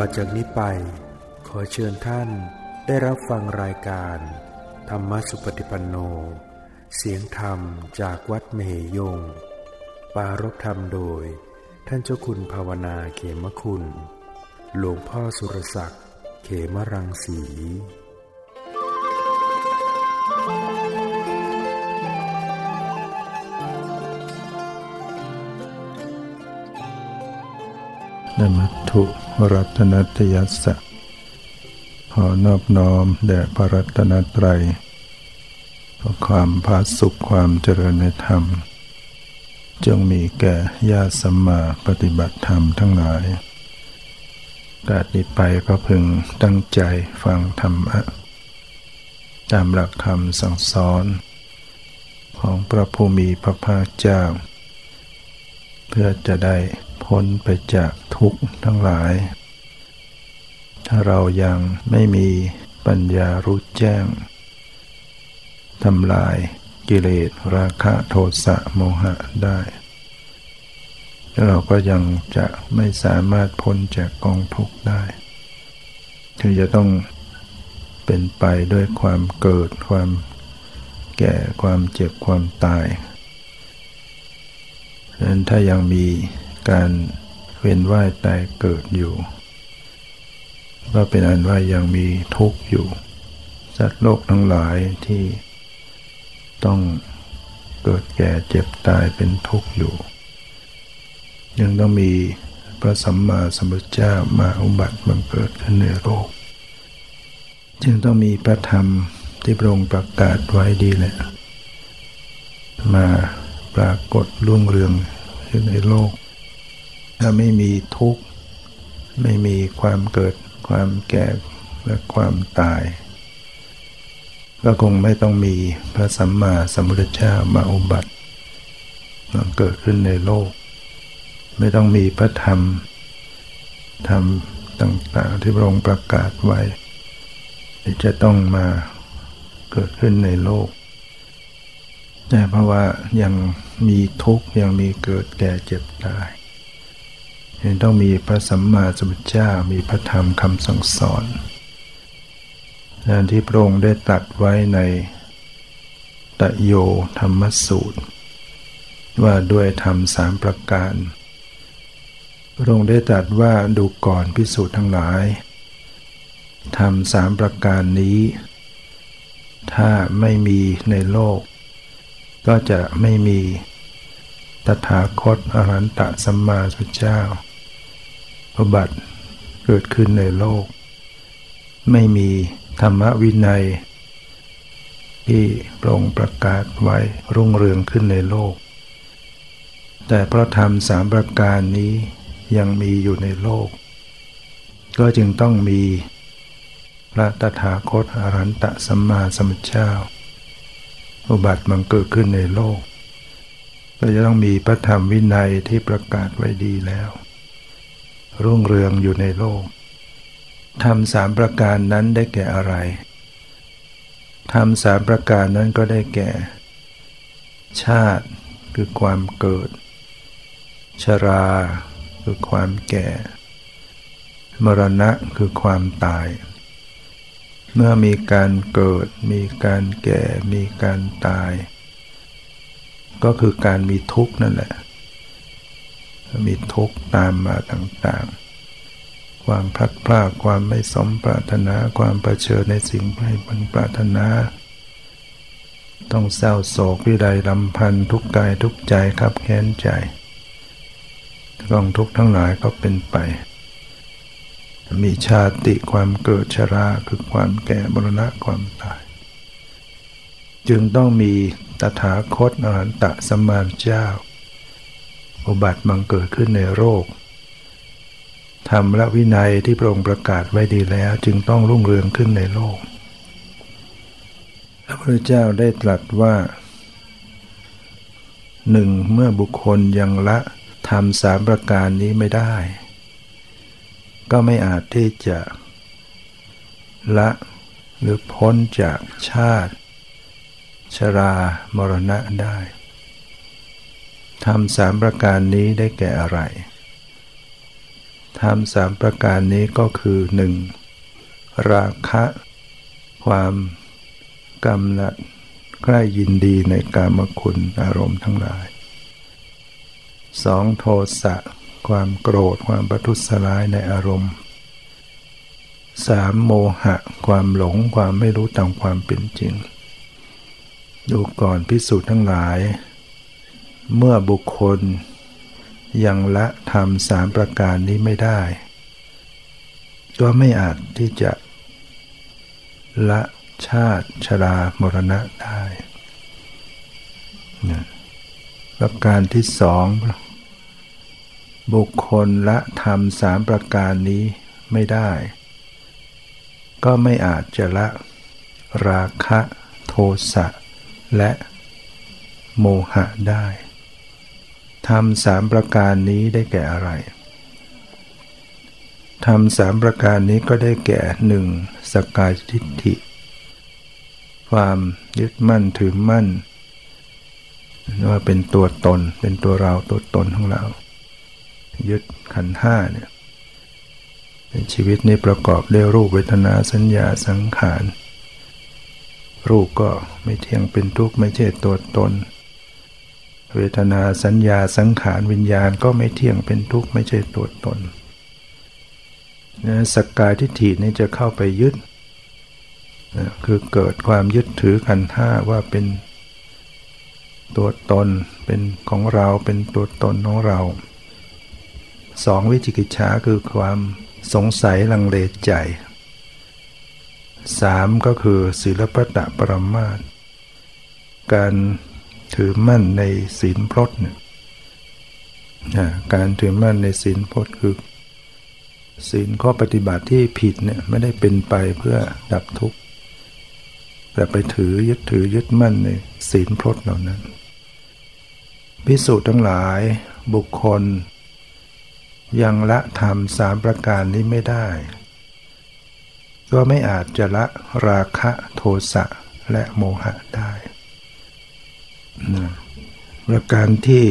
ต่อจากนี้ไป ขอเชิญท่านได้รับฟังรายการ ธรรมสุปฏิปันโน เสียงธรรมจากวัดเมหยง ปารบธรรมโดย ท่านเจ้าคุณภาวนาเขมคุณ หลวงพ่อสุรศักดิ์ เขมรังสีนมัต ถุรัตนัตยัสสะขอนอบน้อมแด่พระรัตนตรัยขอความพาสุขความเจริญในธรรม จงมีแก่ญาติสัมมาปฏิบัติธรรมทั้งหลายกาดนี้ไปก็พึงตั้งใจฟังธรรมะ ตามหลักคำสั่งสอน ของพระภูมิพระภาคเจ้า เพื่อจะได้พ้นไปจาก ทุกข์ทั้งหลาย ถ้าเรายังไม่มีปัญญารู้แจ้งทำลายกิเลสราคะโทสะโมหะได้ เราก็ยังจะไม่สามารถพ้นจากกองทุกข์ได้คือจะต้องเป็นไปด้วยความเกิดความแก่ความเจ็บความตายดังนั้นถ้ายังมีการ เวียนว่ายตายเกิดอยู่ ก็เป็นอันว่ายังมีทุกข์อยู่ สัตว์โลกทั้งหลายที่ต้องเกิดแก่เจ็บตายเป็นทุกข์อยู่ ยังต้องมีพระสัมมาสัมพุทธเจ้ามาอุบัติบังเกิดขึ้นในโลก จึงต้องมีพระธรรมที่พระองค์ประกาศไว้ดีแหละ มาปรากฏรุ่งเรืองขึ้นในโลก ถ้าไม่มีทุกข์ ไม่มีความเกิดความแก่และความตาย ก็คงไม่ต้องมีพระสัมมาสัมพุทธเจ้ามาอุบัติมันเกิดขึ้นในโลก ไม่ต้องมีพระธรรม ธรรมต่างๆที่พระองค์ประกาศไว้ที่จะต้องมาเกิดขึ้นในโลกแต่เพราะว่ายังมีทุกข์ยังมีเกิดแก่เจ็บตาย ยังต้องมีพระสัมมาสัมพุทธเจ้ามีพระธรรมคำสั่งสอนนั่นที่พระองค์ได้ตรัสไว้ในตะโยธรรมสูตร ว่าด้วยธรรมสามประการ พระองค์ได้ตรัสว่าดูก่อนพิสูจน์ทั้งหลายธรรมสามประการนี้ ถ้าไม่มีในโลก ก็จะไม่มีตถาคตอรหันตสัมมาสัมพุทธเจ้า บัติเกิดขึ้นในโลก ไม่มีธรรมวินัย ที่พระองค์ประกาศไว้รุ่งเรืองขึ้นในโลก แต่พระธรรมสามประการนี้ยังมีอยู่ในโลก ก็จึงต้องมีพระตถาคตอรันตสัมมาสัมพุทธเจ้า อุบัติมันเกิดขึ้นในโลก ก็จะต้องมีพระธรรมวินัยที่ประกาศไว้ดีแล้ว รุ่งเรืองอยู่ในโลกทำสามประการนั้นได้แก่อะไรทำสามประการนั้นก็ได้แก่ ชาติคือความเกิด ชราคือความแก่ มรณะคือความตาย เมื่อมีการเกิด มีการแก่ มีการตาย ก็คือการมีทุกข์นั่นแหละ มีทุกข์ตามมาต่างๆ ความพลัดพรากความไม่สมปรารถนาความประเชิญในสิ่งไม่บังปรารถนา ต้องเศร้าโศกวิไดลำพันทุกกายทุกใจครับแค้นใจกองทุกข์ทั้งหลายก็เป็นไป มีชาติความเกิดชราคือความแก่บรณะความตาย จึงต้องมีตถาคตอรหันตะสมมาเจ้า อุบัติบังเกิดขึ้นในโรคธรรมและวินัยที่พระองค์ประกาศไว้ดีแล้วจึงต้องรุ่งเรืองขึ้นในโลก พระพุทธเจ้าได้ตรัสว่าหนึ่งเมื่อบุคคลยังละทำสามประการนี้ไม่ได้ ก็ไม่อาจที่จะละหรือพ้นจากชาติ ชรามรณะได้ ทำสามประการนี้ได้แก่อะไรธรรมสามประการนี้ก็คือหนึ่งราคะ ความกำหนัดใกล้ยินดีในกามคุณอารมณ์ทั้งหลายสองโทสะ ความโกรธความประทุษร้ายในอารมณ์สามโมหะ ความหลงความไม่รู้ตามความเป็นจริง ดูก่อนพิสูจน์ทั้งหลาย เมื่อบุคคล ยังละทำสามประการนี้ไม่ได้ ก็ไม่อาจที่จะ ละชาติชรามรณะได้ประการที่สอง บุคคลละธรรมสามประการนี้ไม่ได้ ก็ไม่อาจจะละ ราคะ โทสะ และโมหะได้ ธรรมสามประการนี้ได้แก่อะไรธรรมสามประการนี้ก็ได้แก่หนึ่งสกายทิฏฐิ ความยึดมั่นถือมั่น ว่าเป็นตัวตนเป็นตัวเราตัวตนของเรา ยึดขันห้าเนี่ยชีวิตนี้ประกอบด้วยรูปเวทนาสัญญาสังขาร รูปก็ไม่เที่ยงเป็นทุกข์ไม่ใช่ตัวตน เวทนาสัญญาสังขารวิญญาณก็ไม่เที่ยงเป็นทุกข์ไม่ใช่ตัวตนนะสกกายทิฏฐินี่จะเข้าไปยึดนะคือเกิดความยึดถือขันห้าว่าเป็นตัวตนเป็นของเราเป็นตัวตนของเราสองวิจิกิจฉาคือความสงสัยลังเลใจสามก็คือศิลปตะปรมาตการ ถือมั่นในศีลพรตเนี่ยการถือมั่นในศีลพรตคือ ศีลข้อปฏิบัติที่ผิดเนี่ยไม่ได้เป็นไปเพื่อดับทุกข์ แต่ไปถือยึดถือยึดมั่นในศีลพรตเหล่านั้น พิสูจน์ทั้งหลายบุคคล ยังละธรรมสามประการนี้ไม่ได้ ก็ไม่อาจจะละราคะโทสะและโมหะได้ ประการที่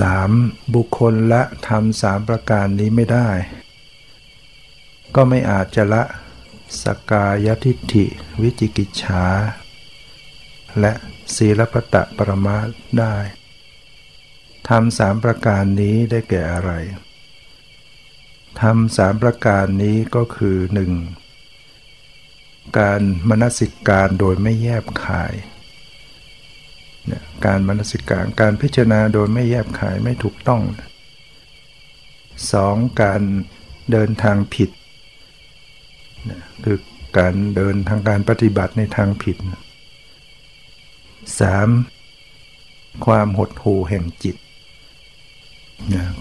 สามบุคคลละธรรมสามประการนี้ไม่ได้ ก็ไม่อาจจะละสกายทิฏฐิวิจิกิจฉา และศีลปตะปรมาได้ทำสามประการนี้ได้แก่อะไรทำสามประการนี้ก็คือหนึ่งการมนสิการโดยไม่แยบขาย การมนสิการการพิจารณาโดยไม่แยบขายไม่ถูกต้องสองการเดินทางผิดคือการเดินทางการปฏิบัติในทางผิดสามความหดหู่แห่งจิต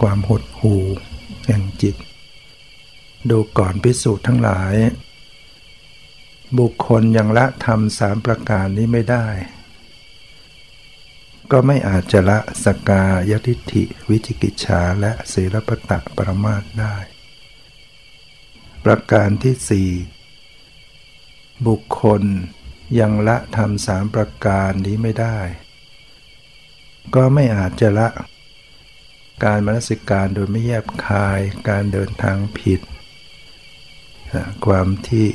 ความหดหู่แห่งจิต ดูก่อนพิสูจน์ทั้งหลาย บุคคลยังละทำสามประการนี้ไม่ได้ ก็ไม่อาจจะละสกายทิฏฐิ วิจิกิจฉาและศีลปตะปรมาตได้ ประการที่สี่บุคคลยังละทำสามประการนี้ไม่ได้ ก็ไม่อาจจะละ การมนสิการโดยไม่แยบคาย การเดินทางผิด ความที่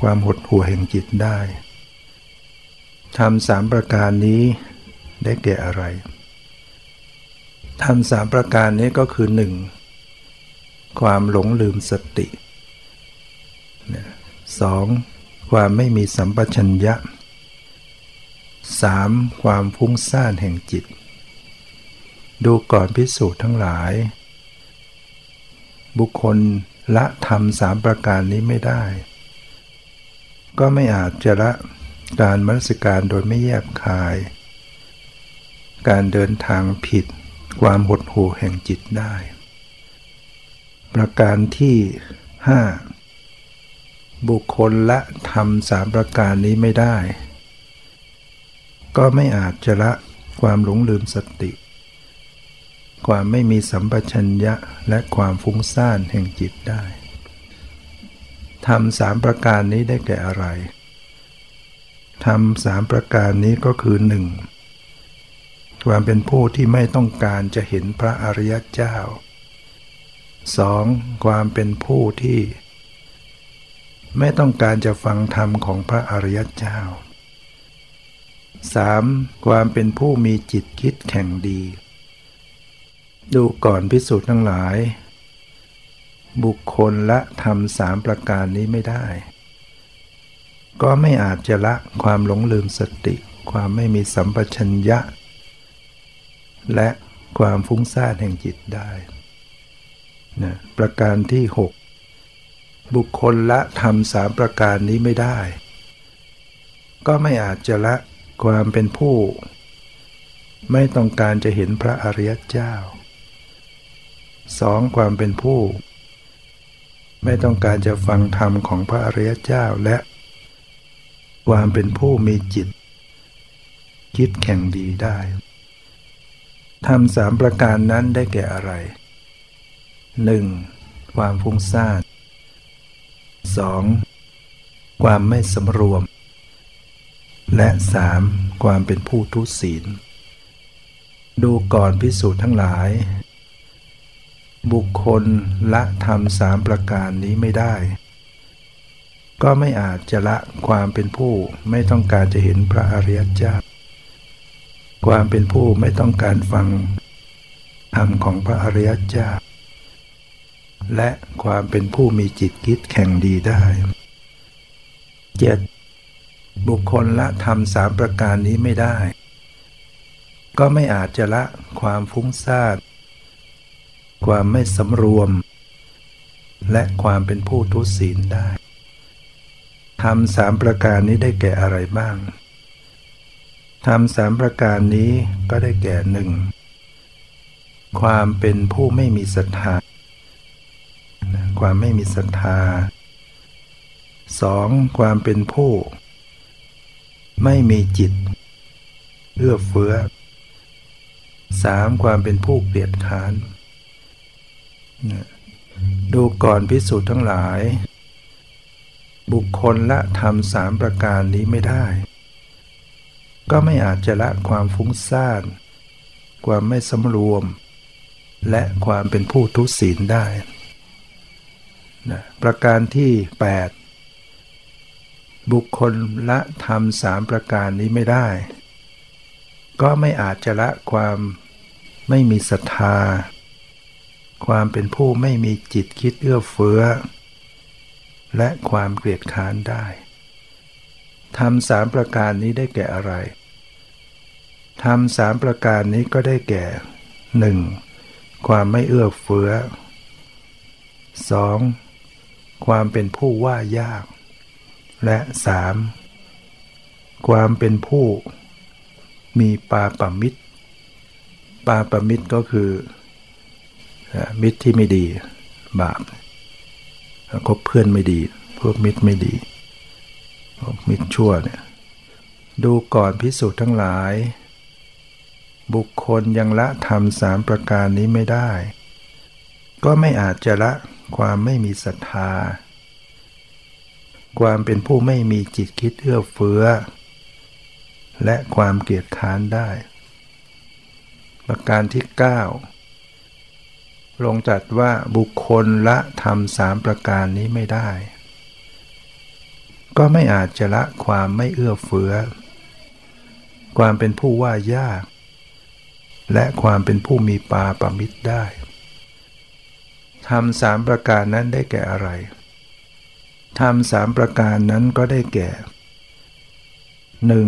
ความหดหัวแห่งจิตได้ทำสามประการนี้ ได้แก่อะไรทำสามประการนี้ก็คือหนึ่งความหลงลืมสติสองความไม่มีสัมปชัญญะสามความฟุ้งซ่านแห่งจิต ดูก่อนพิสูจน์ทั้งหลาย บุคคลละทำสามประการนี้ไม่ได้ ก็ไม่อาจจะละการมรสการโดยไม่แยบคาย การเดินทางผิด ความหดหู่แห่งจิตได้ ประการที่ห้าบุคคลละทำสามประการนี้ไม่ได้ ก็ไม่อาจจะละความหลงลืมสติ ความไม่มีสัมปชัญญะและความฟุ้งซ่านแห่งจิตได้ทำสามประการนี้ได้แก่อะไรทำสามประการนี้ก็คือหนึ่ง ความเป็นผู้ที่ไม่ต้องการจะเห็นพระอริยเจ้าสองความเป็นผู้ที่ ไม่ต้องการจะฟังธรรมของพระอริยเจ้า 3. ความเป็นผู้มีจิตคิดแข่งดี ดูก่อนพิสูจน์ทั้งหลาย บุคคลละทำสามประการนี้ไม่ได้ ก็ไม่อาจจะละความหลงลืมสติ ความไม่มีสัมปชัญญะ และความฟุ้งซ่านแห่งจิตได้นะประการที่ 6 บุคคลละทำสามประการนี้ไม่ได้ ก็ไม่อาจจะละความเป็นผู้ ไม่ต้องการจะเห็นพระอริยเจ้าสองความเป็นผู้ ไม่ต้องการจะฟังธรรมของพระอริยเจ้าและ ความเป็นผู้มีจิต คิดแข่งดีได้ ทำสามประการนั้นได้แก่อะไร 1. ความฟุ้งซ่าน 2. ความไม่สำรวม และ 3. ความเป็นผู้ทุศีล ดูก่อนพิสูจน์ทั้งหลาย บุคคลละทำสามประการนี้ไม่ได้ ก็ไม่อาจจะละความเป็นผู้ไม่ต้องการจะเห็นพระอริยเจ้า ความเป็นผู้ไม่ต้องการฟังธรรมของพระอริยเจ้า และความเป็นผู้มีจิตคิดแข่งดีได้เจ็ดบุคคลละธรรมสามประการนี้ไม่ได้ ก็ไม่อาจจะละความฟุ้งซ่านความไม่สำรวม และความเป็นผู้ทุศีลได้ทำสามประการนี้ได้แก่อะไรบ้าง ทำสามประการนี้ก็ได้แก่หนึ่งความเป็นผู้ไม่มีศรัทธา ความไม่มีศรัทธาสองความเป็นผู้ ไม่มีจิตเอื้อเฟื้อสามความเป็นผู้เกลียดค้าน ดูก่อนพิสูจน์ทั้งหลาย บุคคลละทำสามประการนี้ไม่ได้ ก็ไม่อาจจะละความฟุ้งซ่าน ความไม่สำรวม และความเป็นผู้ทุศีลได้นะประการที่ 8 บุคคลละทำสามประการนี้ไม่ได้ ก็ไม่อาจจะละความไม่มีศรัทธา ความเป็นผู้ไม่มีจิตคิดเอื้อเฟื้อ และความเกลียดค้านได้ ทำสามประการนี้ได้แก่อะไรทำสามประการนี้ก็ได้แก่หนึ่งความไม่เอื้อเฟื้อสองความเป็นผู้ว่ายาก และสามความเป็นผู้มีปาปมิตร ปาปมิตรก็คือ มิตรที่ไม่ดี บาปคบเพื่อนไม่ดี พวกมิตรไม่ดี มิจชั่วเนี่ยดูก่อนพิสูจน์ทั้งหลาย บุคคลยังละทำสามประการนี้ไม่ได้ ก็ไม่อาจจะละความไม่มีศรัทธา ความเป็นผู้ไม่มีจิตคิดเอื้อเฟื้อ และความเกียดค้านได้ ประการที่ 9 ลงจัดว่าบุคคลละทำสามประการนี้ไม่ได้ ก็ไม่อาจจะละความไม่เอื้อเฟื้อ ความเป็นผู้ว่ายาก และความเป็นผู้มีปาปมิตรได้ทำสามประการนั้นได้แก่อะไรทำสามประการนั้นก็ได้แก่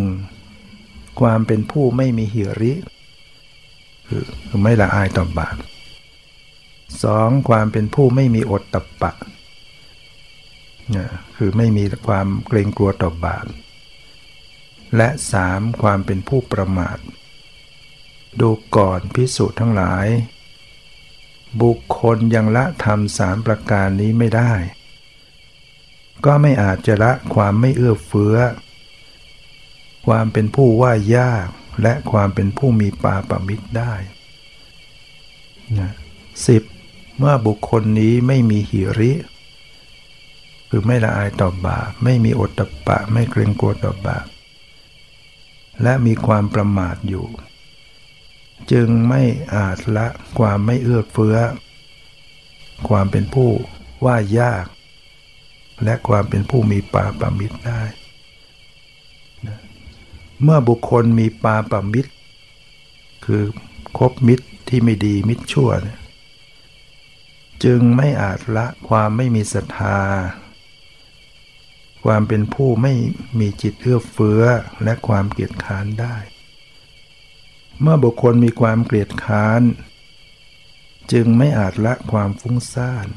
1. ความเป็นผู้ไม่มีหิริ คือไม่ละอายต่อบาป 2. ความเป็นผู้ไม่มีอดตับปะ คือไม่มีความเกรงกลัวต่อบาป และสามความเป็นผู้ประมาท ดูก่อนพิสูจน์ทั้งหลาย บุคคลยังละทำสามประการนี้ไม่ได้ ก็ไม่อาจจะละความไม่เอื้อเฟื้อ ความเป็นผู้ว่ายากและความเป็นผู้มีปาปมิตรได้สิบเมื่อบุคคลนี้ไม่มีหิริ คือไม่ละอายต่อบาปไม่มีอดตะปะ ไม่เกรงกลัวต่อบาปและมีความประมาทอยู่ จึงไม่อาจละความไม่เอื้อเฟื้อ ความเป็นผู้ว่ายาก และความเป็นผู้มีปาปามิตรได้ เมื่อบุคคลมีปาปามิตร คือคบมิตรที่ไม่ดีมิตรชั่ว จึงไม่อาจละความไม่มีศรัทธา ความเป็นผู้ไม่มีจิตเอื้อเฟื้อและความเกลียดค้านได้ เมื่อบุคคลมีความเกลียดค้าน จึงไม่อาจละความฟุ้งซ่าน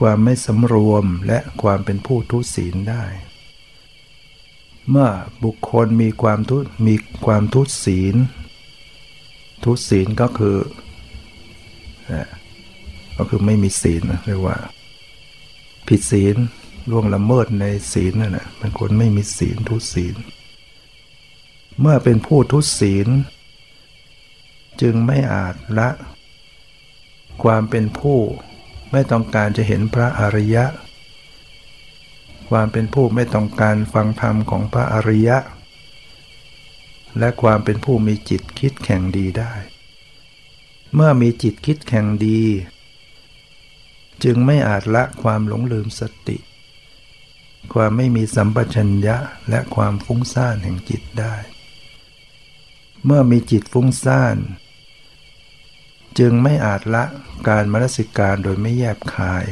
ความไม่สำรวมและความเป็นผู้ทุศีลได้ เมื่อบุคคลมีความทุมีความทุศีล ทุศีลก็คือก็คือไม่มีศีลเรียกว่า ผิดศีล ล่วงละเมิดในศีลนั่นแหละเป็นคนไม่มีศีลทุศีล เมื่อเป็นผู้ทุศีล จึงไม่อาจละ ความเป็นผู้ไม่ต้องการจะเห็นพระอริยะ ความเป็นผู้ไม่ต้องการฟังธรรมของพระอริยะ และความเป็นผู้มีจิตคิดแข่งดีได้ เมื่อมีจิตคิดแข่งดี จึงไม่อาจละความหลงลืมสติ ความไม่มีสัมปชัญญะและความฟุ้งซ่านแห่งจิตได้ เมื่อมีจิตฟุ้งซ่าน จึงไม่อาจละการมรสิการโดยไม่แยบคาย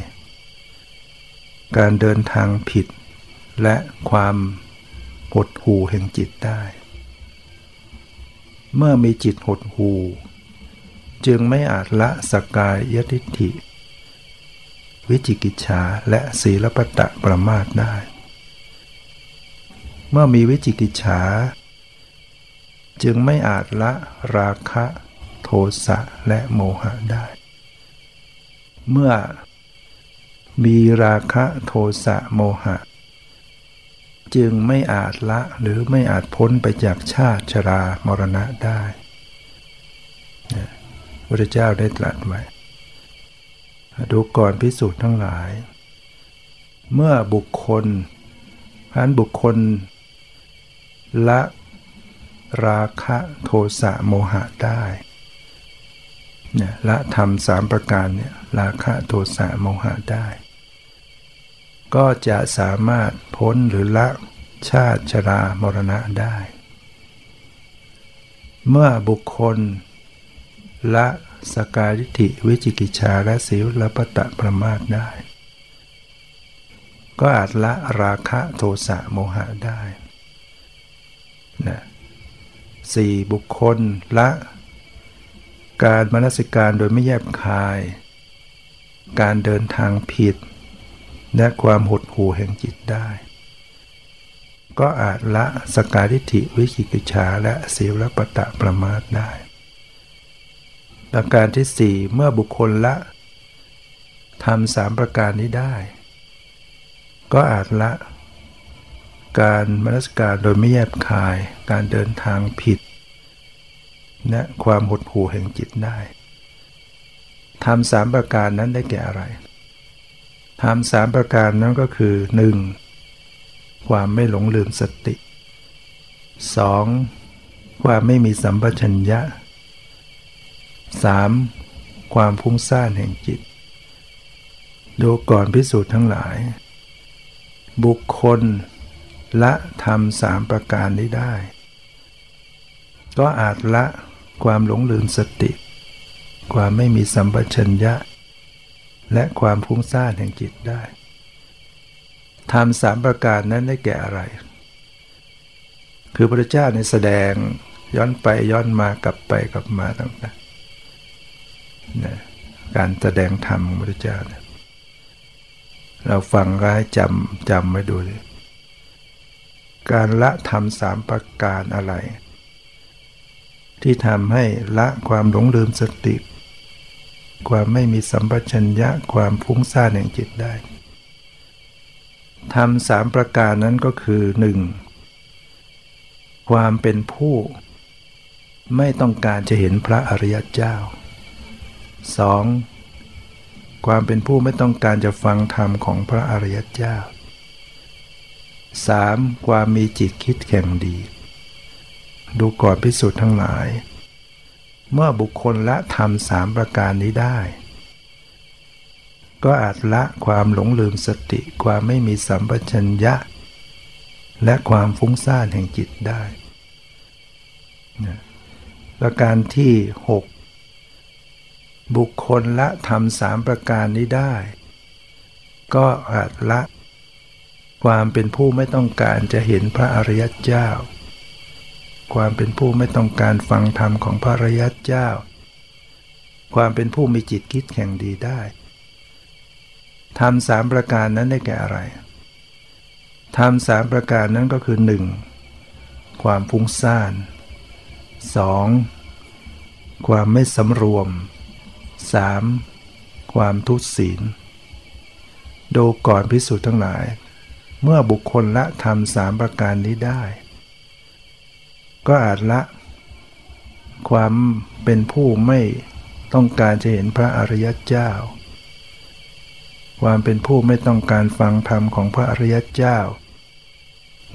การเดินทางผิด และความหดหู่แห่งจิตได้ เมื่อมีจิตหดหู่ จึงไม่อาจละสกายยทิฏฐิ วิจิกิจฉาและศีลปตะประมาทได้ เมื่อมีวิจิกิจฉา จึงไม่อาจละราคะโทสะและโมหะได้ เมื่อมีราคะโทสะโมหะ จึงไม่อาจละหรือไม่อาจพ้นไปจากชาติชรามรณะได้พระเจ้าได้ตรัสไว้ ดูก่อนพิสูจน์ทั้งหลาย เมื่อบุคคลพันบุคคล ละ ราคะโทสะโมหะได้เนี่ยละทำสามประการเนี่ยราคะโทสะโมหะได้ ก็จะสามารถพ้นหรือละชาติชรามรณะได้ เมื่อบุคคล ละ สกายิธิวิจิกิจชาและสิวละปตะประมาทได้ ก็อาจละราคะโทสะโมหะได้นะสี่บุคคลละ การมนสิการโดยไม่แยบคาย การเดินทางผิด และความหดหู่แห่งจิตได้ ก็อาจละสกาดิธิวิจิกิจชาและสิวละปตะประมาทได้ ประการที่สี่เมื่อบุคคลละทำสามประการนี้ได้ ก็อาจละ การมนสการโดยไม่แยบคาย การเดินทางผิด และความหดหู่แห่งจิตได้ทำสามประการนั้นได้แก่อะไรทำสามประการนั้นก็คือ 1. ความไม่หลงลืมสติ 2. ความไม่มีสัมปชัญญะ 3. ความพุ่งซ่านแห่งจิต ดูก่อนพิสูจน์ทั้งหลาย บุคคลละทำสามประการนี้ได้ ก็อาจละความหลงลืมสติ ความไม่มีสัมปชัญญะ และความพุ่งซ่านแห่งจิตได้ทำสามประการนั้นได้แก่อะไร คือพระเจ้าในแสดงย้อนไปย้อนมากลับไปกลับมาต่าง นะการแสดงธรรมของพระเจ้าเนี่ยเราฟังก็ให้จำจำไว้ดูเลยการละธรรมสามประการอะไร ที่ทำให้ละความหลงลืมสติ ความไม่มีสัมปชัญญะความฟุ้งซ่านแห่งจิตได้ทำสามประการนั้นก็คือหนึ่งความเป็นผู้ไม่ต้องการจะเห็นพระอริยเจ้า 2. ความเป็นผู้ไม่ต้องการจะฟังธรรมของพระอริยเจ้า 3. ความมีจิตคิดแข่งดี ดูก่อนพิสูจน์ทั้งหลาย เมื่อบุคคลละธรรมสามประการนี้ได้ ก็อาจละความหลงลืมสติความไม่มีสัมปชัญญะ และความฟุ้งซ่านแห่งจิตได้ประการที่ 6 บุคคลละทำสามประการนี้ได้ ก็อาจละ ความเป็นผู้ไม่ต้องการจะเห็นพระอริยเจ้า ความเป็นผู้ไม่ต้องการฟังธรรมของพระอริยเจ้า ความเป็นผู้มีจิตคิดแข่งดีได้ทำสามประการนั้นได้แก่อะไรทำสามประการนั้นก็คือ 1. ความฟุ้งซ่าน 2. ความไม่สำรวม 3. ความทุศีล ดูก่อนพิสูจน์ทั้งหลาย เมื่อบุคคลละทำสามประการนี้ได้ ก็อาจละ ความเป็นผู้ไม่ต้องการจะเห็นพระอริยเจ้า ความเป็นผู้ไม่ต้องการฟังธรรมของพระอริยเจ้า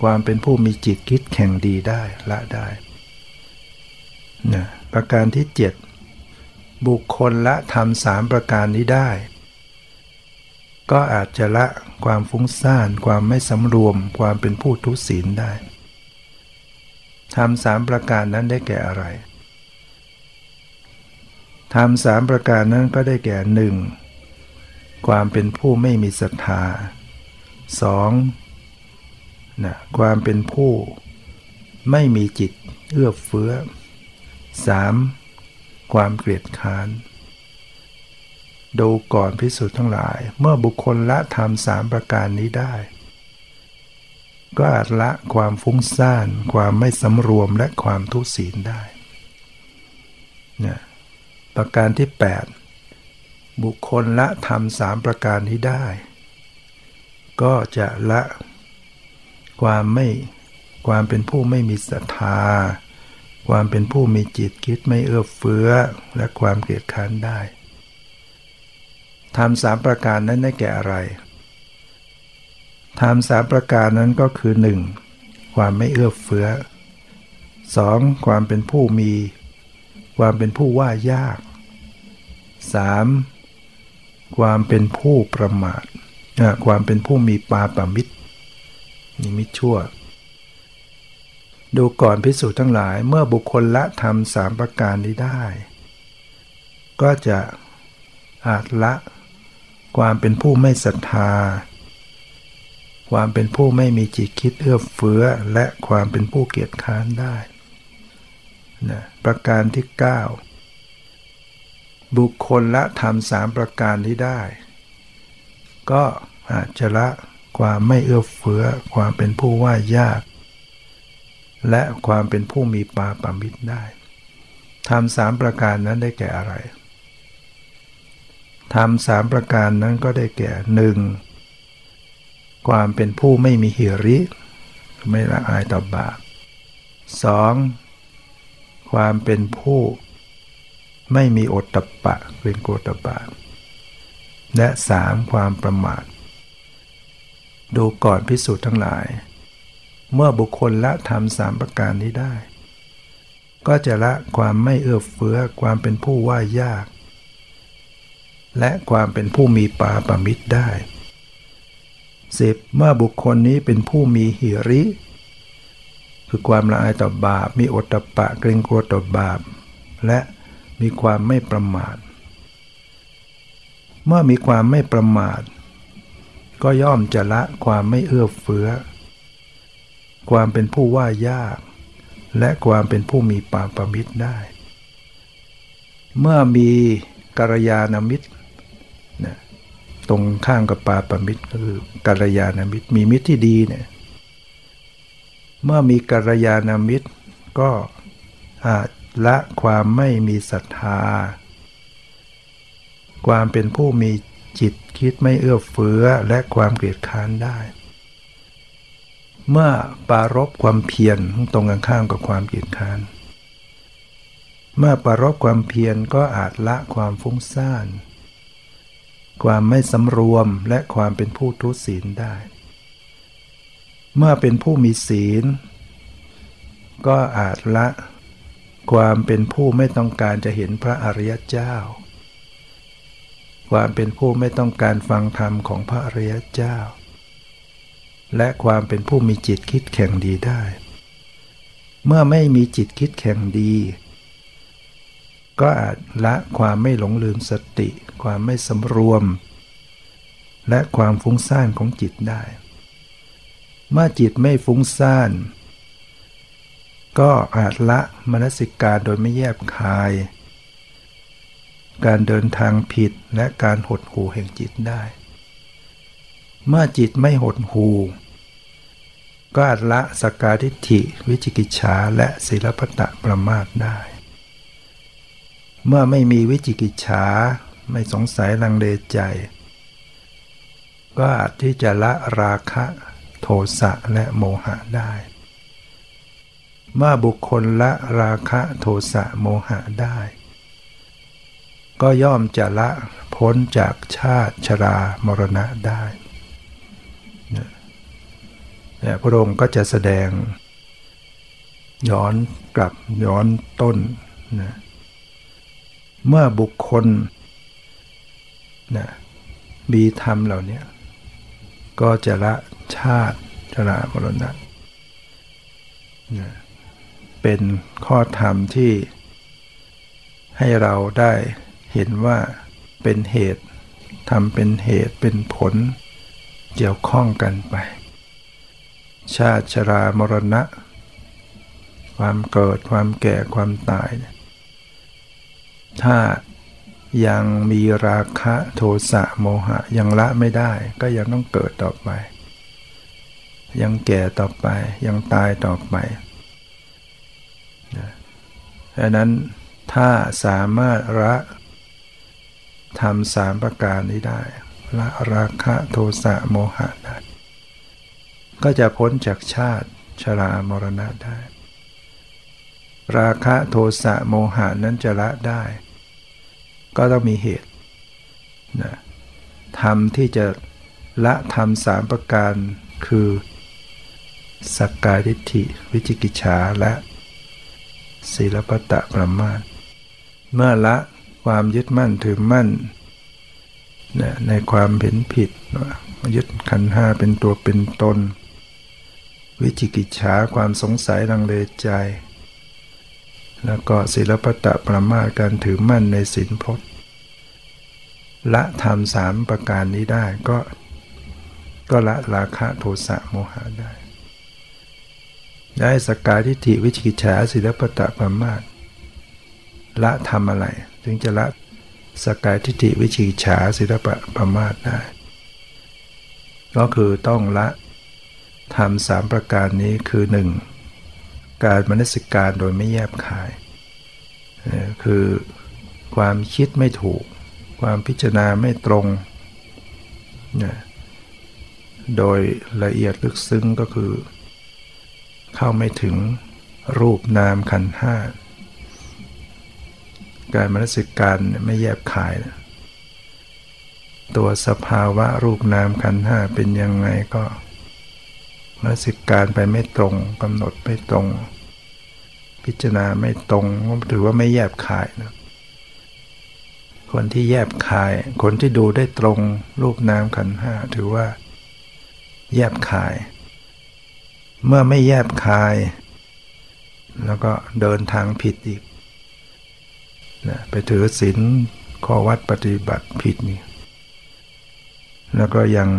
ความเป็นผู้มีจิตคิดแข่งดีได้ละได้นะประการที่ 7 บุคคลละทำสามประการนี้ได้ ก็อาจจะละความฟุ้งซ่าน ความไม่สำรวม ความเป็นผู้ทุศีลได้ทำสามประการนั้นได้แก่อะไรทำสามประการนั้นก็ได้แก่หนึ่งความเป็นผู้ไม่มีศรัทธาสองนะความเป็นผู้ไม่มีจิตเอื้อเฟื้อ 3. ความเกลียดค้าน ดูก่อนพิสูจน์ทั้งหลาย เมื่อบุคคลละธรรมสามประการนี้ได้ ก็อาจละความฟุ้งซ่าน ความไม่สำรวมและความทุศีลได้เนี่ยประการที่ 8 บุคคลละธรรมสามประการนี้ได้ ก็จะละความไม่ความเป็นผู้ไม่มีศรัทธา ความเป็นผู้มีจิตคิดไม่เอื้อเฟื้อและความเกลียดค้านได้ทำสามประการนั้นได้แก่อะไรทำสามประการนั้นก็คือ 1. ความไม่เอื้อเฟื้อ 2. ความเป็นผู้มี ความเป็นผู้ว่ายาก 3. ความเป็นผู้ประมาทความเป็นผู้มีปาปมิตรนิมิตชั่ว ดูก่อนพิสูจน์ทั้งหลายเมื่อบุคคลละทำสามประการนี้ได้ ก็จะอาจละความเป็นผู้ไม่ศรัทธา ความเป็นผู้ไม่มีจิตคิดเอื้อเฟื้อและความเป็นผู้เกียจค้านได้นะประการที่ 9 บุคคลละทำสามประการนี้ได้ ก็อาจจะละความไม่เอื้อเฟื้อ ความเป็นผู้ว่ายาก และความเป็นผู้มีปาปามิตรได้ทำสามประการนั้นได้แก่อะไรทำสามประการนั้นก็ได้แก่หนึ่งความเป็นผู้ไม่มีหิริ ไม่ละอายต่อบาปสองความเป็นผู้ไม่มีอดตปะเป็นโกตบาและสามความประมาท ดูก่อนพิสูจน์ทั้งหลาย เมื่อบุคคลละทำสามประการนี้ได้ ก็จะละความไม่เอื้อเฟื้อความเป็นผู้ว่ายาก และความเป็นผู้มีปาปมิตรได้สิบเมื่อบุคคลนี้เป็นผู้มีหิริ คือความละอายต่อบาป มีอดตปะเกรงกลัวต่อบาป และมีความไม่ประมาท เมื่อมีความไม่ประมาท ก็ย่อมจะละความไม่เอื้อเฟื้อ ความเป็นผู้ว่ายาก และความเป็นผู้มีปาปมิตรได้ เมื่อมีกัลยาณมิตรนะตรงข้างกับปาปมิตรก็คือกัลยาณมิตรมีมิตรที่ดีเนี่ยเมื่อมีกัลยาณมิตรก็อาจละความไม่มีศรัทธา ความเป็นผู้มีจิตคิดไม่เอื้อเฟื้อและความเกลียดค้านได้ เมื่อปารบความเพียรตรงกันข้ามกับความเกียจค้าน เมื่อปารบความเพียรก็อาจละความฟุ้งซ่าน ความไม่สำรวมและความเป็นผู้ทุศีลได้ เมื่อเป็นผู้มีศีล ก็อาจละ ความเป็นผู้ไม่ต้องการจะเห็นพระอริยเจ้า ความเป็นผู้ไม่ต้องการฟังธรรมของพระอริยเจ้า และความเป็นผู้มีจิตคิดแข่งดีได้ เมื่อไม่มีจิตคิดแข่งดี ก็อาจละความไม่หลงลืมสติ ความไม่สำรวม และความฟุ้งซ่านของจิตได้ เมื่อจิตไม่ฟุ้งซ่าน ก็อาจละมนสิการโดยไม่แยบคาย การเดินทางผิดและการหดหู่แห่งจิตได้ เมื่อจิตไม่หดหูก็อาจละสกาทิฏฐิวิจิกิจฉาและศิลปตะประมาทได้ เมื่อไม่มีวิจิกิจฉาไม่สงสัยลังเลใจ ก็อาจที่จะละราคะโทสะและโมหะได้ เมื่อบุคคลละราคะโทสะโมหะได้ ก็ย่อมจะละพ้นจากชาติชรามรณะได้ พระองค์ก็จะแสดง ย้อนกลับย้อนต้นนะเมื่อบุคคลนะมีธรรมเหล่านี้ก็จะละชาติชรามรณะนะเป็นข้อธรรมที่ให้เราได้เห็นว่าเป็นเหตุทำเป็นเหตุเป็นผลเกี่ยวข้องกันไป ชาติชรามรณะ ความเกิดความแก่ความตาย ถ้ายังมีราคะโทสะโมหะ ยังละไม่ได้ก็ยังต้องเกิดต่อไป ยังแก่ต่อไป ยังตายต่อไปดังนั้นถ้าสามารถละทำสามประการนี้ได้ละราคะโทสะโมหะได้ ก็จะพ้นจากชาติชรามรณะได้ ราคะโทสะโมหะนั้นจะละได้ ก็ต้องมีเหตุนะทำที่จะละทำสามประการคือสักกายทิฏฐิวิจิกิจฉาและศีลปตะประมาทเมื่อละความยึดมั่นถือมั่นในความเห็นผิดยึดขันห้าเป็นตัวเป็นตน วิจิกิจฉาความสงสัยลังเลใจ แล้วก็ศีลปตะประมาทการถือมั่นในศีลพจน์ละธรรมสามประการนี้ได้ก็ก็ละราคะโทสะโมหะได้ ได้สกายทิฏฐิวิจิกิจฉาศิลปตะประมาทละทำอะไร ถึงจะละสกายทิฏฐิวิจิกิจฉาศิลปะประมาทได้ ก็คือต้องละ ทำสามประการนี้คือหนึ่งการมนสิการโดยไม่แยบคาย คือความคิดไม่ถูก ความพิจารณาไม่ตรง โดยละเอียดลึกซึ้งก็คือ เข้าไม่ถึงรูปนามขันห้า การมนสิการไม่แยบขายตัวสภาวะรูปนามขันห้าเป็นยังไงก็ มนสิการไปไม่ตรงกำหนดไม่ตรง พิจารณาไม่ตรงก็ถือว่าไม่แยบขายนะคนที่แยบขาย คนที่ดูได้ตรงรูปนามขันห้าถือว่า แยบขาย เมื่อไม่แยบคาย แล้วก็เดินทางผิดอีกนะไปถือศีลข้อวัดปฏิบัติผิดนี่แล้วก็ยัง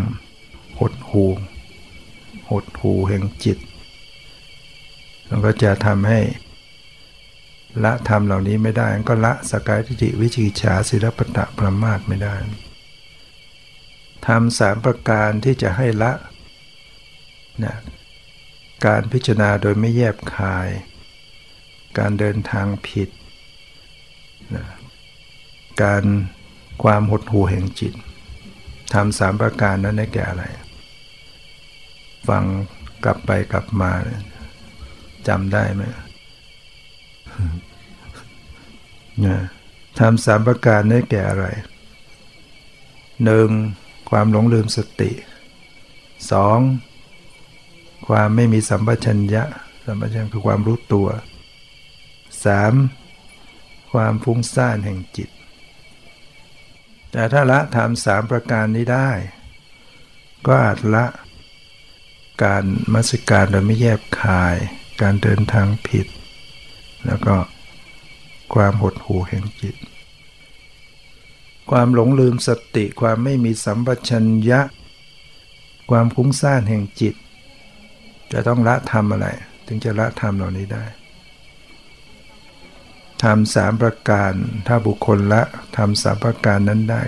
หดหู หดหูแห่งจิตแล้วก็จะทำให้ ละธรรมเหล่านี้ไม่ได้ก็ละสกายทิฏฐิวิจิฉาศิลปตะประมาทไม่ได้ทำสามประการที่จะให้ละนะการพิจารณาโดยไม่แยบคาย การเดินทางผิดการความหดหู่แห่งจิตทำสามประการนั้นได้แก่อะไร ฟังกลับไปกลับมาจำได้ไหมทำสามประการได้แก่อะไรหนึ่งความหลงลืมสติสองความไม่มีสัมปชัญญะ สัมปชัญญะคือความรู้ตัว 3. ความฟุ้งซ่านแห่งจิต แต่ถ้าละทำสามประการนี้ได้ ก็อาจละ การมัสการโดยไม่แยบคาย การเดินทางผิด แล้วก็ความหดหู่แห่งจิต ความหลงลืมสติความไม่มีสัมปชัญญะ ความคุ้งซ่านแห่งจิต จะต้องละทำอะไร ถึงจะละทำเหล่านี้ได้ทำสามประการถ้าบุคคลละทำสามประการนั้นได้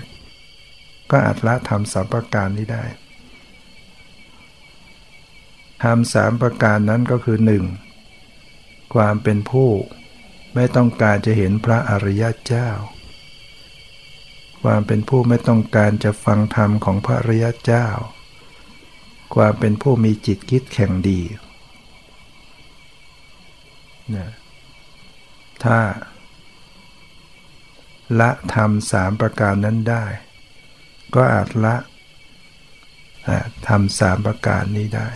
ก็อาจละทำสามประการนี้ได้ ทำสามประการนั้นก็คือหนึ่งความเป็นผู้ไม่ต้องการจะเห็นพระอริยเจ้า ความเป็นผู้ไม่ต้องการจะฟังธรรมของพระอริยเจ้า ความเป็นผู้มีจิตคิดแข่งดีนะถ้า ละธรรมสามประการนั้นได้ ก็อาจละทำสามประการนี้ได้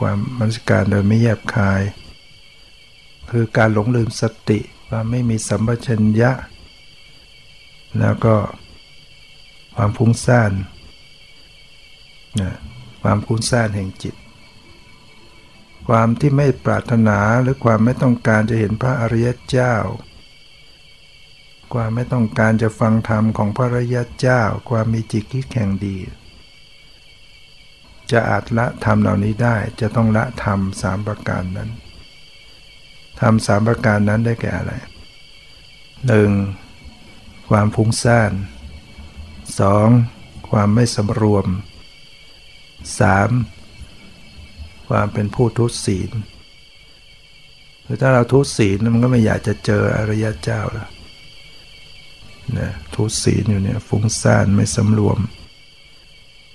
ความมัสการโดยไม่แยบคาย คือการหลงลืมสติความไม่มีสัมปชัญญะ แล้วก็ความฟุ้งซ่านนะความฟุ้งซ่านแห่งจิต ความที่ไม่ปรารถนาหรือความไม่ต้องการจะเห็นพระอริยเจ้า ความไม่ต้องการจะฟังธรรมของพระอริยเจ้า ความมีจิตที่แข็งดี จะอาจละธรรมเหล่านี้ได้จะต้องละธรรมสามประการนั้นธรรมสามประการนั้นได้แก่อะไรหนึ่งความฟุ้งซ่านสองความไม่สำรวมสามความเป็นผู้ทุศีลคือถ้าเราทุศีลมันก็ไม่อยากจะเจออริยเจ้าแล้วนะทุศีลอยู่เนี่ยฟุ้งซ่านไม่สำรวม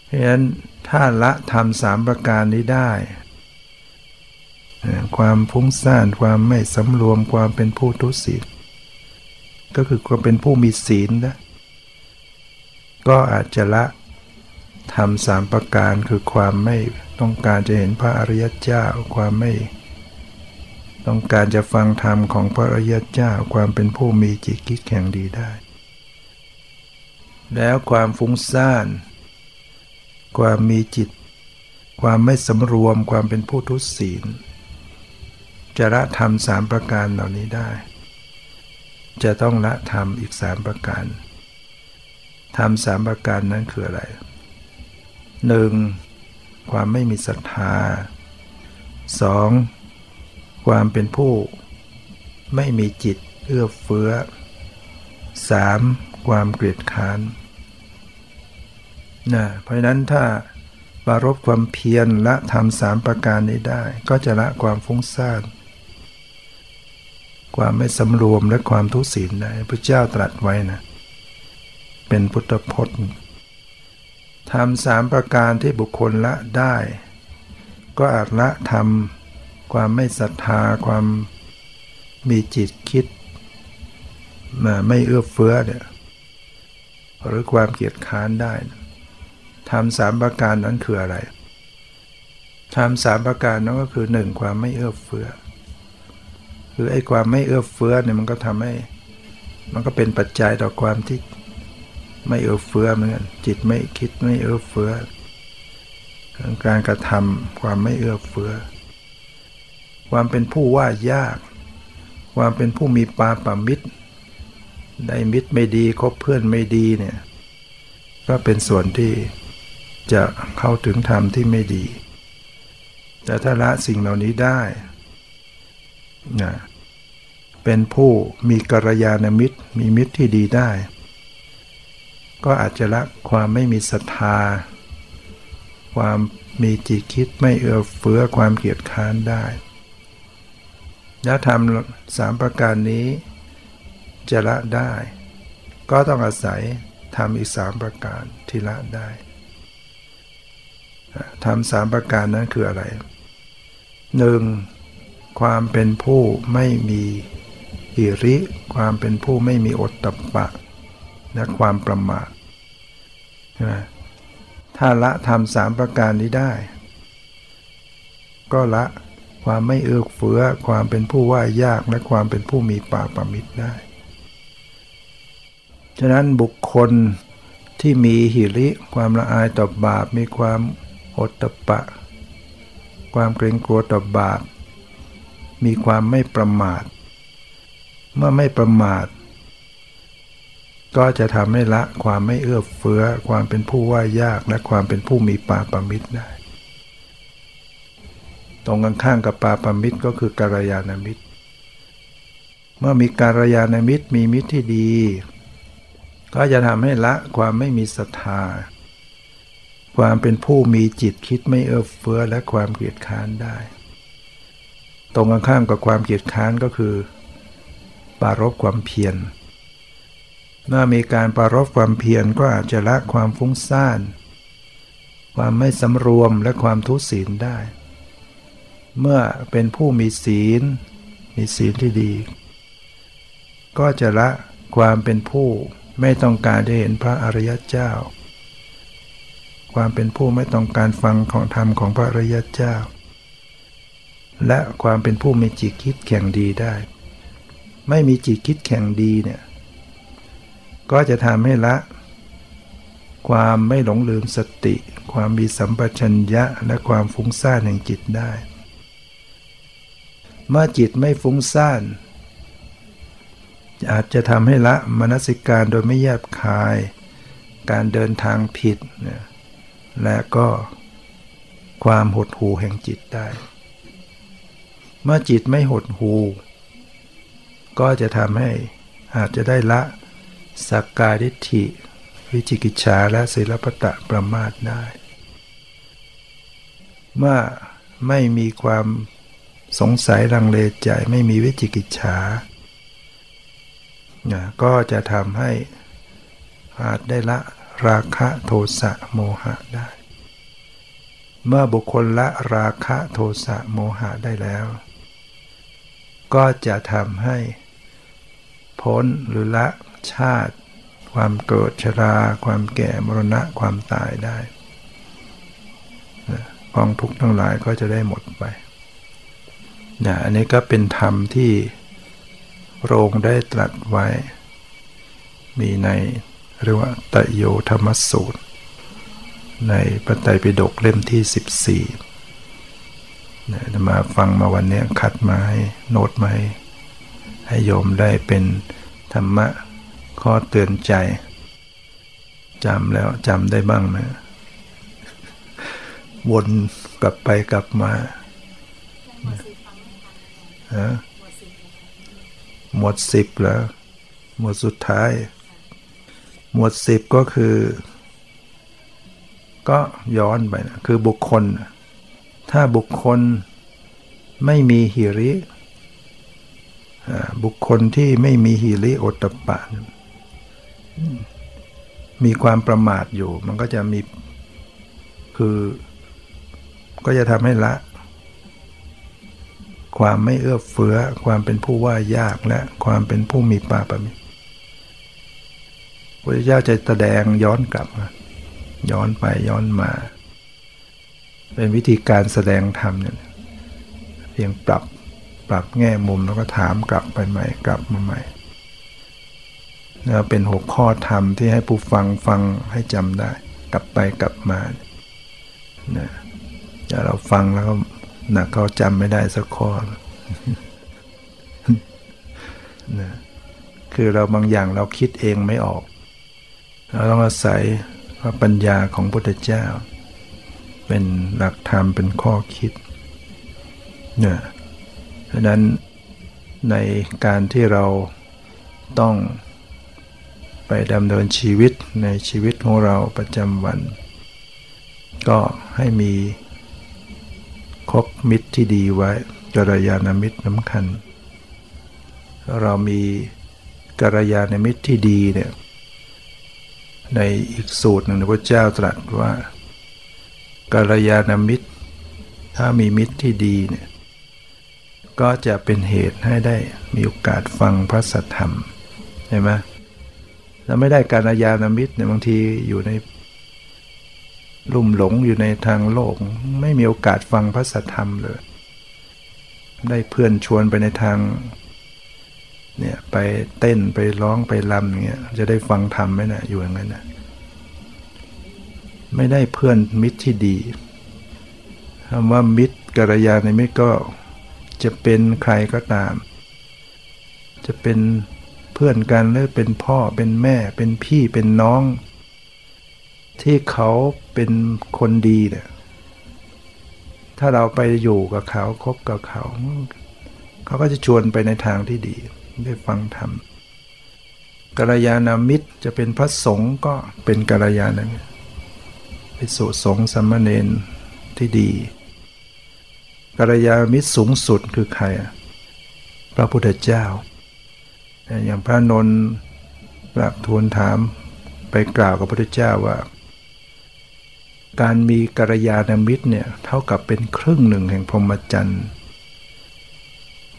เพราะฉะนั้น ถ้าละทำสามประการนี้ได้ ความฟุ้งซ่านความไม่สำรวมความเป็นผู้ทุศีลก็คือความเป็นผู้มีศีลนะก็อาจจะละทำสามประการคือความไม่ต้องการจะเห็นพระอริยเจ้า ความไม่ ต้องการจะฟังธรรมของพระอริยเจ้า ความเป็นผู้มีจิตคิดแข็งดีได้ แล้วความฟุ้งซ่าน ความมีจิต ความไม่สำรวมความเป็นผู้ทุศีลจะละธรรมสามประการเหล่านี้ได้ จะต้องละธรรมอีกสามประการธรรมสามประการนั้นคืออะไรหนึ่งความไม่มีศรัทธา 2. ความเป็นผู้ ไม่มีจิตเอื้อเฟื้อ 3. ความเกลียดค้าน นะเพราะนั้นถ้าปารบความเพียรละทำสามประการนี้ได้ ก็จะละความฟุ้งซ่านความไม่สำรวมและความทุศีลได้พระเจ้าตรัสไว้นะ เป็นพุทธพจน์ทำสามประการที่บุคคลละได้ ก็อาจละทำความไม่ศรัทธาความมีจิตคิดไม่เอื้อเฟื้อเนี่ยหรือความเกียดค้านได้ ทำสามประการนั้นคืออะไรทำสามประการนั้นก็คือหนึ่งความไม่เอื้อเฟื้อคือไอ้ความไม่เอื้อเฟื้อเนี่ยมันก็ทำให้ มันก็เป็นปัจจัยต่อความที่ไม่เอื้อเฟื้อเหมือนกันจิตไม่คิดไม่เอื้อเฟื้อการกระทำความไม่เอื้อเฟื้อ ความเป็นผู้ว่ายาก ความเป็นผู้มีปาปามิตร ได้มิตรไม่ดีคบเพื่อนไม่ดีเนี่ย ก็เป็นส่วนที่ จะเข้าถึงธรรมที่ไม่ดี แต่ถ้าละสิ่งเหล่านี้ได้นะเป็นผู้มีกัลยาณมิตร มีมิตรที่ดีได้ ก็อาจจะละความไม่มีศรัทธา ความมีจิตคิดไม่เอื้อเฟื้อความเกียดค้านได้แล้วทำสามประการนี้จะละได้ ก็ต้องอาศัยทำอีกสามประการที่ละได้ ทำสามประการนั้นคืออะไรหนึ่งความเป็นผู้ไม่มีอิริ ความเป็นผู้ไม่มีอดตปะ และความประมาทถ้าละทำสามประการนี้ได้ ก็ละความไม่เอื้อเฟื้อ ความเป็นผู้ว่ายากและความเป็นผู้มีป่าประมิตรได้ ฉะนั้นบุคคลที่มีหิริ ความละอายต่อบาปมีความ อตะปะ ความเกรงกลัวต่อบาปมีความไม่ประมาท เมื่อไม่ประมาท ก็จะทำให้ละความไม่เอื้อเฟื้อ ความเป็นผู้ว่ายากและความเป็นผู้มีปาปมิตรได้ ตรงกันข้างกับปาปมิตรก็คือการยานามิตร เมื่อมีการยานามิตรมีมิตรที่ดี ก็จะทำให้ละความไม่มีศรัทธา ความเป็นผู้มีจิตคิดไม่เอื้อเฟื้อและความเกลียดค้านได้ ตรงกันข้ามกับความเกลียดค้านก็คือ ปารบความเพียรเมื่อมีการปารบความเพียรก็อาจจะละความฟุ้งซ่าน ความไม่สำรวมและความทุศีลได้ เมื่อเป็นผู้มีศีล มีศีลที่ดี ก็จะละความเป็นผู้ไม่ต้องการได้เห็นพระอริยเจ้า ความเป็นผู้ไม่ต้องการฟังของธรรมของพระริยเจ้า และความเป็นผู้มีจิตคิดแข่งดีได้ ไม่มีจิตคิดแข่งดีเนี่ยก็จะทำให้ละ ความไม่หลงลืมสติ ความมีสัมปชัญญะและความฟุ้งซ่านแห่งจิตได้ เมื่อจิตไม่ฟุ้งซ่านอาจจะทำให้ละมนสิการโดยไม่แยบคาย การเดินทางผิดเนี่ย และก็ความหดหู่แห่งจิตได้ เมื่อจิตไม่หดหูก็จะทำให้อาจจะได้ละสักกายทิฏฐิ วิจิกิจฉาและศิลปตะประมาทได้ เมื่อไม่มีความสงสัยลังเลใจไม่มีวิจิกิจฉาก็จะทำให้อาจได้ละ ราคะโทสะโมหะได้ เมื่อบุคคลละราคะโทสะโมหะได้แล้ว ก็จะทำให้พ้นหรือละชาติ ความเกิดชรา ความแก่มรณะความตายได้กองทุกข์ทั้งหลายก็จะได้หมดไปนะอันนี้ก็เป็นธรรมที่โรงได้ตรัสไว้ มีใน เรียกว่าตโยธรรมสูตร ในปไตยปิฎกเล่มที่ 14นะมาฟังมาวันนี้คัดมาให้โน้ตมาให้ให้โยมได้เป็นธรรมะข้อเตือนใจจำแล้วจำได้บ้างไหมวนกลับไปกลับมาฮะหมวดสิบแล้ว หมวดสุดท้าย หมวดสิบก็คือ ก็ย้อนไปนะคือบุคคล ถ้าบุคคลไม่มีหิริบุคคลที่ไม่มีหิริโอตตปะ มีความประมาทอยู่ มันก็จะมี คือ ก็จะทำให้ละ ความไม่เอื้อเฟื้อ ความเป็นผู้ว่ายากและความเป็นผู้มีปาปมิ พระเจ้าจะแสดงย้อนกลับย้อนไปย้อนมา เป็นวิธีการแสดงธรรมเนี่ยเพียงปรับปรับแง่มุมแล้วก็ถามกลับไปใหม่กลับมาใหม่นะเป็นหกข้อธรรมที่ให้ผู้ฟังฟังให้จำได้ กลับไปกลับมาเนะอย่าเราฟังแล้วก็หนักเขาจำไม่ได้สักข้อนะคือเราบางอย่างเราคิดเองไม่ออก เราต้องอาศัยพระปัญญาของพุทธเจ้า เป็นหลักธรรมเป็นข้อคิดเนี่ยเพราะนั้นในการที่เราต้องไปดำเนินชีวิตในชีวิตของเราประจำวัน ก็ให้มีคบมิตรที่ดีไว้กรยาณมิตรสำคัญ เรามีกรยาณมิตรที่ดีเนี่ย ในอีกสูตรหนึ่งพระเจ้าตรัสว่ากัลยาณมิตร ถ้ามีมิตรที่ดีเนี่ยก็จะเป็นเหตุให้ได้มีโอกาสฟังพระสัทธรรมใช่ไหมถ้าไม่ได้การยาณมิตรเนี่ยบางทีอยู่ในลุ่มหลงอยู่ในทางโลก ไม่มีโอกาสฟังพระสัทธรรมเลย ได้เพื่อนชวนไปในทาง เนี่ยไปเต้นไปร้องไปรำอย่างเงี้ยจะได้ฟังธรรมไหมนะ่ะอยู่อย่างนั้นนะไม่ได้เพื่อนมิตรที่ดีคำว่ามิตรกัลยาณมิตรก็จะเป็นใครก็ตาม จะเป็นเพื่อนกันหรือเป็นพ่อเป็นแม่เป็นพี่เป็นน้อง ที่เขาเป็นคนดีเนี่ยถ้าเราไปอยู่กับเขาคบกับเขา เขาก็จะชวนไปในทางที่ดี ได้ฟังธรรมกัลยาณมิตรจะเป็นพระสงฆ์ก็เป็นกัลยาณมิตรไปสู่สงฆ์สัมมาเนนที่ดีกัลยาณมิตรสูงสุดคือใคร พระพุทธเจ้า อย่างพระนนท์กราบทูลถามไปกล่าวกับพระพุทธเจ้าว่า การมีกัลยาณมิตรเนี่ยเท่ากับเป็นครึ่งหนึ่งแห่งพรหมจรรย์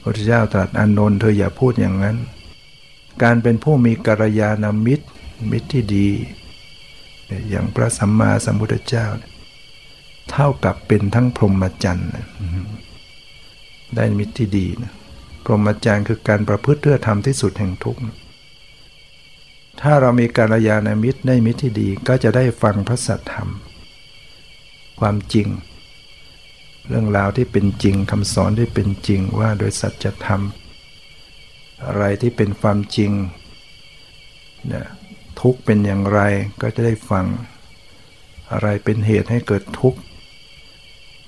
พระเจ้าตรัสอานนท์เธออย่าพูดอย่างนั้น การเป็นผู้มีกัลยาณมิตร มิตรที่ดี อย่างพระสัมมาสัมพุทธเจ้า เท่ากับเป็นทั้งพรหมจรรย์ได้มิตรที่ดีนะพรหมจรรย์คือการประพฤติเพื่อทำที่สุดแห่งทุกข์ถ้าเรามีกัลยาณมิตรได้มิตรที่ดีก็จะได้ฟังพระสัทธรรม ความจริง เรื่องราวที่เป็นจริงคำสอนที่เป็นจริงว่าโดยสัจธรรม อะไรที่เป็นความจริงเนี่ยทุกเป็นอย่างไรก็จะได้ฟัง อะไรเป็นเหตุให้เกิดทุกข์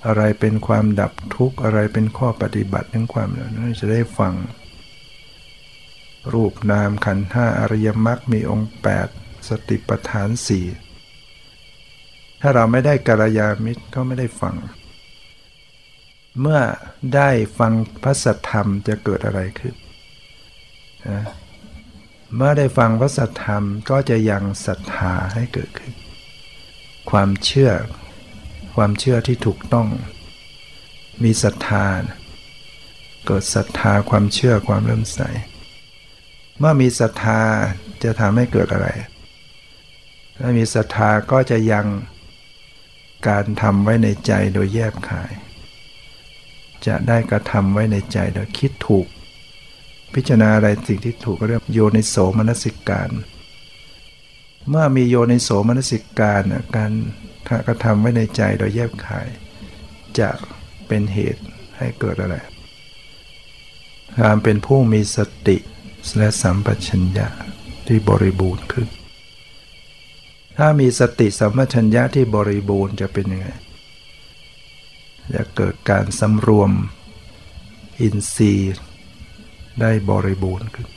อะไรเป็นความดับทุกข์อะไรเป็นข้อปฏิบัติทั้งความนั้นจะได้ฟัง รูปนามขันธ์ห้าอริยมรรคมีองค์ 8 สติปัฏฐานสี่ถ้าเราไม่ได้กัลยาณมิตรก็ไม่ได้ฟัง เมื่อได้ฟังพระสัทธรรมจะเกิดอะไรขึ้นนะเมื่อได้ฟังพระสัทธรรมก็จะยังศรัทธาให้เกิดขึ้น ความเชื่อ ความเชื่อที่ถูกต้อง มีศรัทธา เกิดศรัทธาความเชื่อความเริ่มใส เมื่อมีศรัทธาจะทำให้เกิดอะไร ถ้ามีศรัทธาก็จะยังการทำไว้ในใจโดยแยบขาย จะได้กระทำไว้ในใจโดยคิดถูก พิจารณาอะไรสิ่งที่ถูกก็เรียกโยนิโสมนสิการ เมื่อมีโยนิโสมนสิการการกระทำไว้ในใจโดยแยบขาย จะเป็นเหตุให้เกิดอะไรการเป็นผู้มีสติและสัมปชัญญะที่บริบูรณ์ขึ้น ถ้ามีสติสัมปชัญญะที่บริบูรณ์จะเป็นยังไง จะเกิดการสำรวมอินทรีย์ได้บริบูรณ์ขึ้น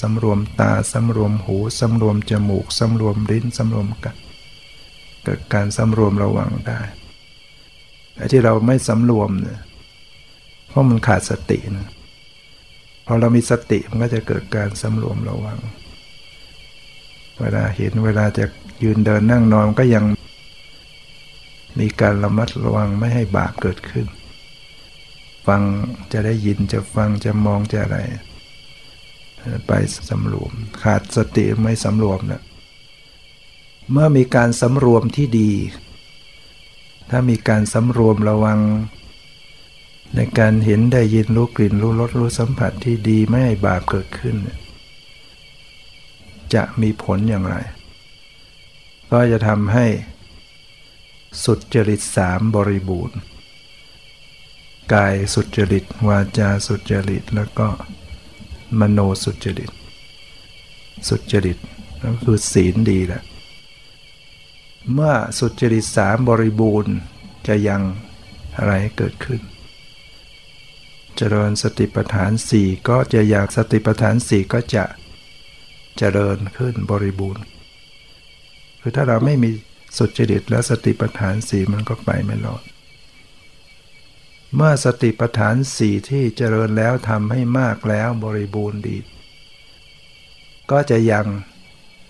สำรวมตาสำรวมหูสำรวมจมูกสำรวมลิ้นสำรวมกันเกิดการสำรวมระวังได้ไอ้ที่เราไม่สำรวมเนี่ยเพราะมันขาดสตินะพอเรามีสติมันก็จะเกิดการสำรวมระวัง เวลาเห็นเวลาจะยืนเดินนั่งนอนก็ยัง มีการระมัดระวังไม่ให้บาปเกิดขึ้น ฟังจะได้ยินจะฟังจะมองจะอะไร ไปสำรวม ขาดสติไม่สำรวมเนะเมื่อมีการสำรวมที่ดี ถ้ามีการสำรวมระวัง ในการเห็นได้ยินรู้กลิ่นรู้รสรู้สัมผัสที่ดีไม่ให้บาปเกิดขึ้น จะมีผลอย่างไร ก็จะทำให้ สุดจริตสามบริบูรณ์ กายสุจริต วาจาสุจริต แล้วก็มโนสุจริต สุจริตก็คือศีลดีแหละ เมื่อสุจริตสามบริบูรณ์จะยังอะไรเกิดขึ้น เจริญสติปัฏฐานสี่ก็จะอยากสติปัฏฐานสี่ก็จะเจริญขึ้นบริบูรณ์ คือถ้าเราไม่มี สุจริตและสติปัฏฐานสี่มันก็ไปไม่รอด เมื่อสติปัฏฐานสี่ที่เจริญแล้วทำให้มากแล้วบริบูรณ์ดี ก็จะยัง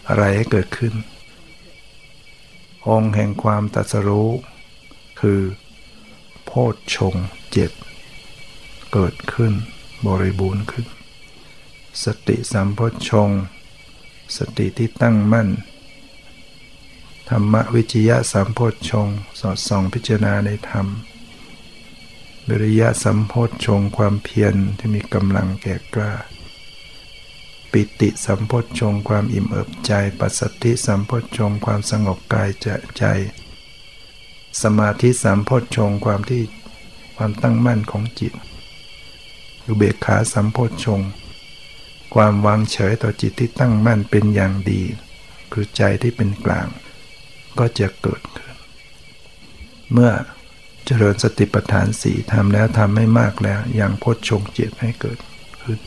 อะไรให้เกิดขึ้น องค์แห่งความตัสรู้ คือ โพชฌงเจ็ดเกิดขึ้นบริบูรณ์ขึ้น สติสัมโพชฌงสติที่ตั้งมั่น ธรรมวิจยะสัมโพชฌงสอดส่องพิจารณาในธรรมวิริยะสัมโพชฌงความเพียรที่มีกำลังแก่กล้า ปิติสัมโพชฌงความอิ่มเอิบใจ ปัสสติสัมโพชฌงความสงบกายใจ สมาธิสัมโพชฌงความที่ความตั้งมั่นของจิตอุเบกขาสัมโพชฌงความวางเฉยต่อจิตที่ตั้งมั่นเป็นอย่างดี คือใจที่เป็นกลาง ก็จะเกิดขึ้น เมื่อเจริญสติปัฏฐานสี่ทำแล้วทำไม่มากแล้ว อย่างโพชฌงเจ็ดให้เกิดขึ้น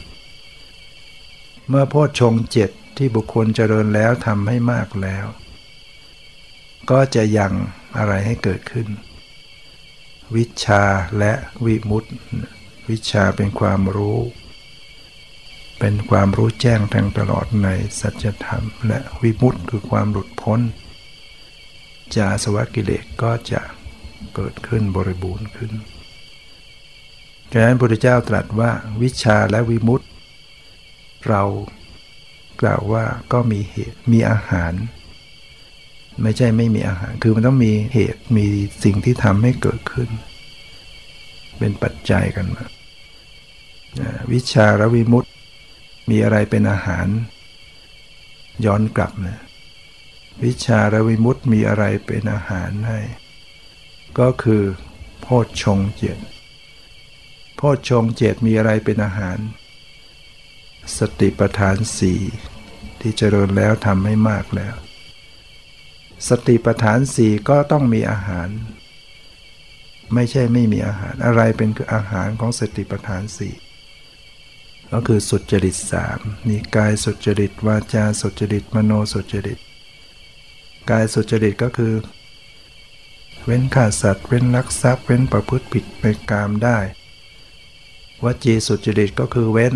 เมื่อโพชฌงเจ็ดที่บุคคลเจริญแล้วทำให้มากแล้ว ก็จะยังอะไรให้เกิดขึ้น วิชาและวิมุตติ วิชาเป็นความรู้ เป็นความรู้แจ้งแทงตลอดในสัจธรรม และวิมุตติคือความหลุดพ้น จาสวกิเลสก็จะเกิดขึ้นบริบูรณ์ขึ้นดังนั้นพระพุทธเจ้าตรัสว่าวิชาและวิมุตติ เรากล่าวว่าก็มีเหตุมีอาหาร ไม่ใช่ไม่มีอาหาร คือมันต้องมีเหตุมีสิ่งที่ทำให้เกิดขึ้น เป็นปัจจัยกันมาวิชาและวิมุตติ มีอะไรเป็นอาหาร ย้อนกลับนะ วิชาและวิมุตติมีอะไรเป็นอาหารให้ ก็คือ โพชฌงเจ็ดโพชฌงเจ็ดมีอะไรเป็นอาหาร สติปัฏฐานสี่ที่เจริญแล้วทำให้มากแล้ว สติปัฏฐานสี่ก็ต้องมีอาหาร ไม่ใช่ไม่มีอาหารอะไรเป็นคืออาหารของสติปัฏฐานสี่ก็คือสุจริตสามมีกายสุจริตวาจาสุจริตมโนสุจริต กายสุจริตก็คือ เว้นฆ่าสัตว์ เว้นลักทรัพย์ เว้นประพฤติผิดในกามได้ วจีสุจริตก็คือเว้น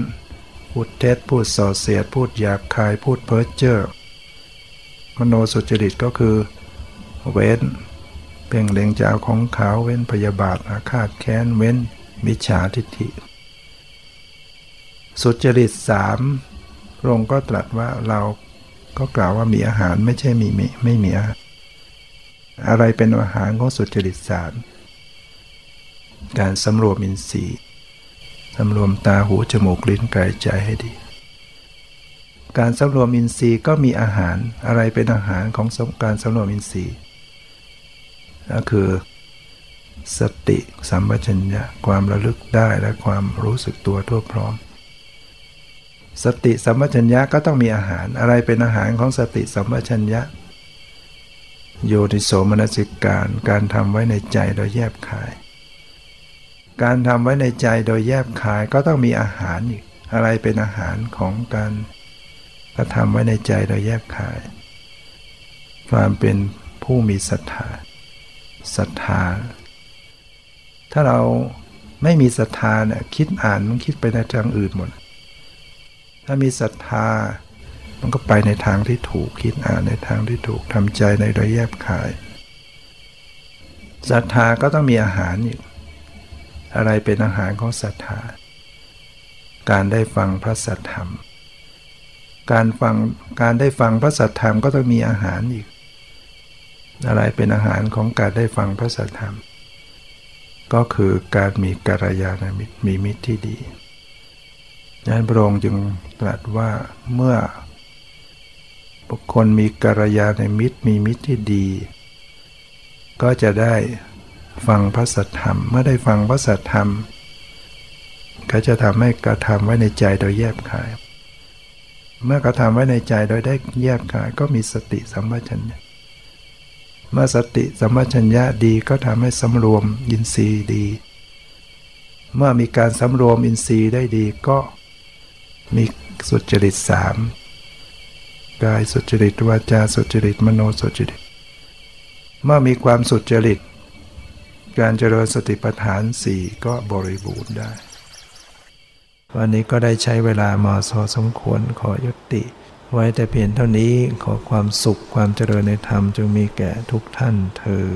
พูดเท็จพูดส่อเสียด พูดหยาบคาย พูดเพ้อเจ้อ มโนสุจริตก็คือ เว้น เพ่งเล็งจะเอาของขาว เว้นพยาบาทอาฆาตแค้น เว้นมิจฉาทิฏฐิ สุจริตสามพระองค์ก็ตรัสว่าเรา ก็กล่าวว่ามีอาหารไม่ใช่มีไม่ไม่มีอาหารอะไรเป็นอาหารของสุจริตศาสามการสำรวมอินทรีย์สำรวมตาหูจมูกลิ้นกายใจให้ดี การสำรวมอินทรีย์ก็มีอาหารอะไรเป็นอาหารของการสำรวมอินทรีย์ก็คือ สติสัมปชัญญะความระลึกได้และความรู้สึกตัวทั่วพร้อม สติสัมปชัญญะก็ต้องมีอาหารอะไรเป็นอาหารของสติสัมปชัญญะ โยนิโสมนสิการการทำไว้ในใจโดยแยบคาย การทำไว้ในใจโดยแยบคายก็ต้องมีอาหารอีกอะไรเป็นอาหารของการกระทำไว้ในใจโดยแยบคาย ความเป็นผู้มีศรัทธาศรัทธา ถ้าเราไม่มีศรัทธาเนี่ยคิดอ่านมันคิดไปในทางอื่นหมด ถ้ามีศรัทธา มันก็ไปในทางที่ถูกคิดอ่านในทางที่ถูกทำใจในโดยแยบขายศรัทธาก็ต้องมีอาหารอีกอะไรเป็นอาหารของศรัทธา การได้ฟังพระสัทธรรม การฟังการได้ฟังพระสัทธรรมก็ต้องมีอาหารอีก อะไรเป็นอาหารของการได้ฟังพระสัทธรรม ก็คือการมีกัลยาณมิตรมีมิตรที่ดี นั้นพระองค์จึงตรัสว่าเมื่อบุคคลมีกัลยาณมิตรมีมิตรที่ดี ก็จะได้ฟังพระสัทธรรม เมื่อได้ฟังพระสัทธรรม ก็จะทำให้กระทำไว้ในใจโดยแยบคาย เมื่อกระทำไว้ในใจโดยได้แยบคาย ก็มีสติสัมปชัญญะเมื่อสติสัมปชัญญะดีก็ทำให้สำรวมอินทรีย์ดี เมื่อมีการสำรวมอินทรีย์ได้ดีก็ มีสุจริตสามกายสุจริตวาจาสุจริตมโนสุจริต เมื่อมีความสุจริต การเจริญสติปัฏฐานสี่ก็บริบูรณ์ได้ วันนี้ก็ได้ใช้เวลามาสอสมควรขอยุติ ไว้แต่เพียงเท่านี้ขอความสุขความเจริญในธรรมจงมีแก่ทุกท่านเทอ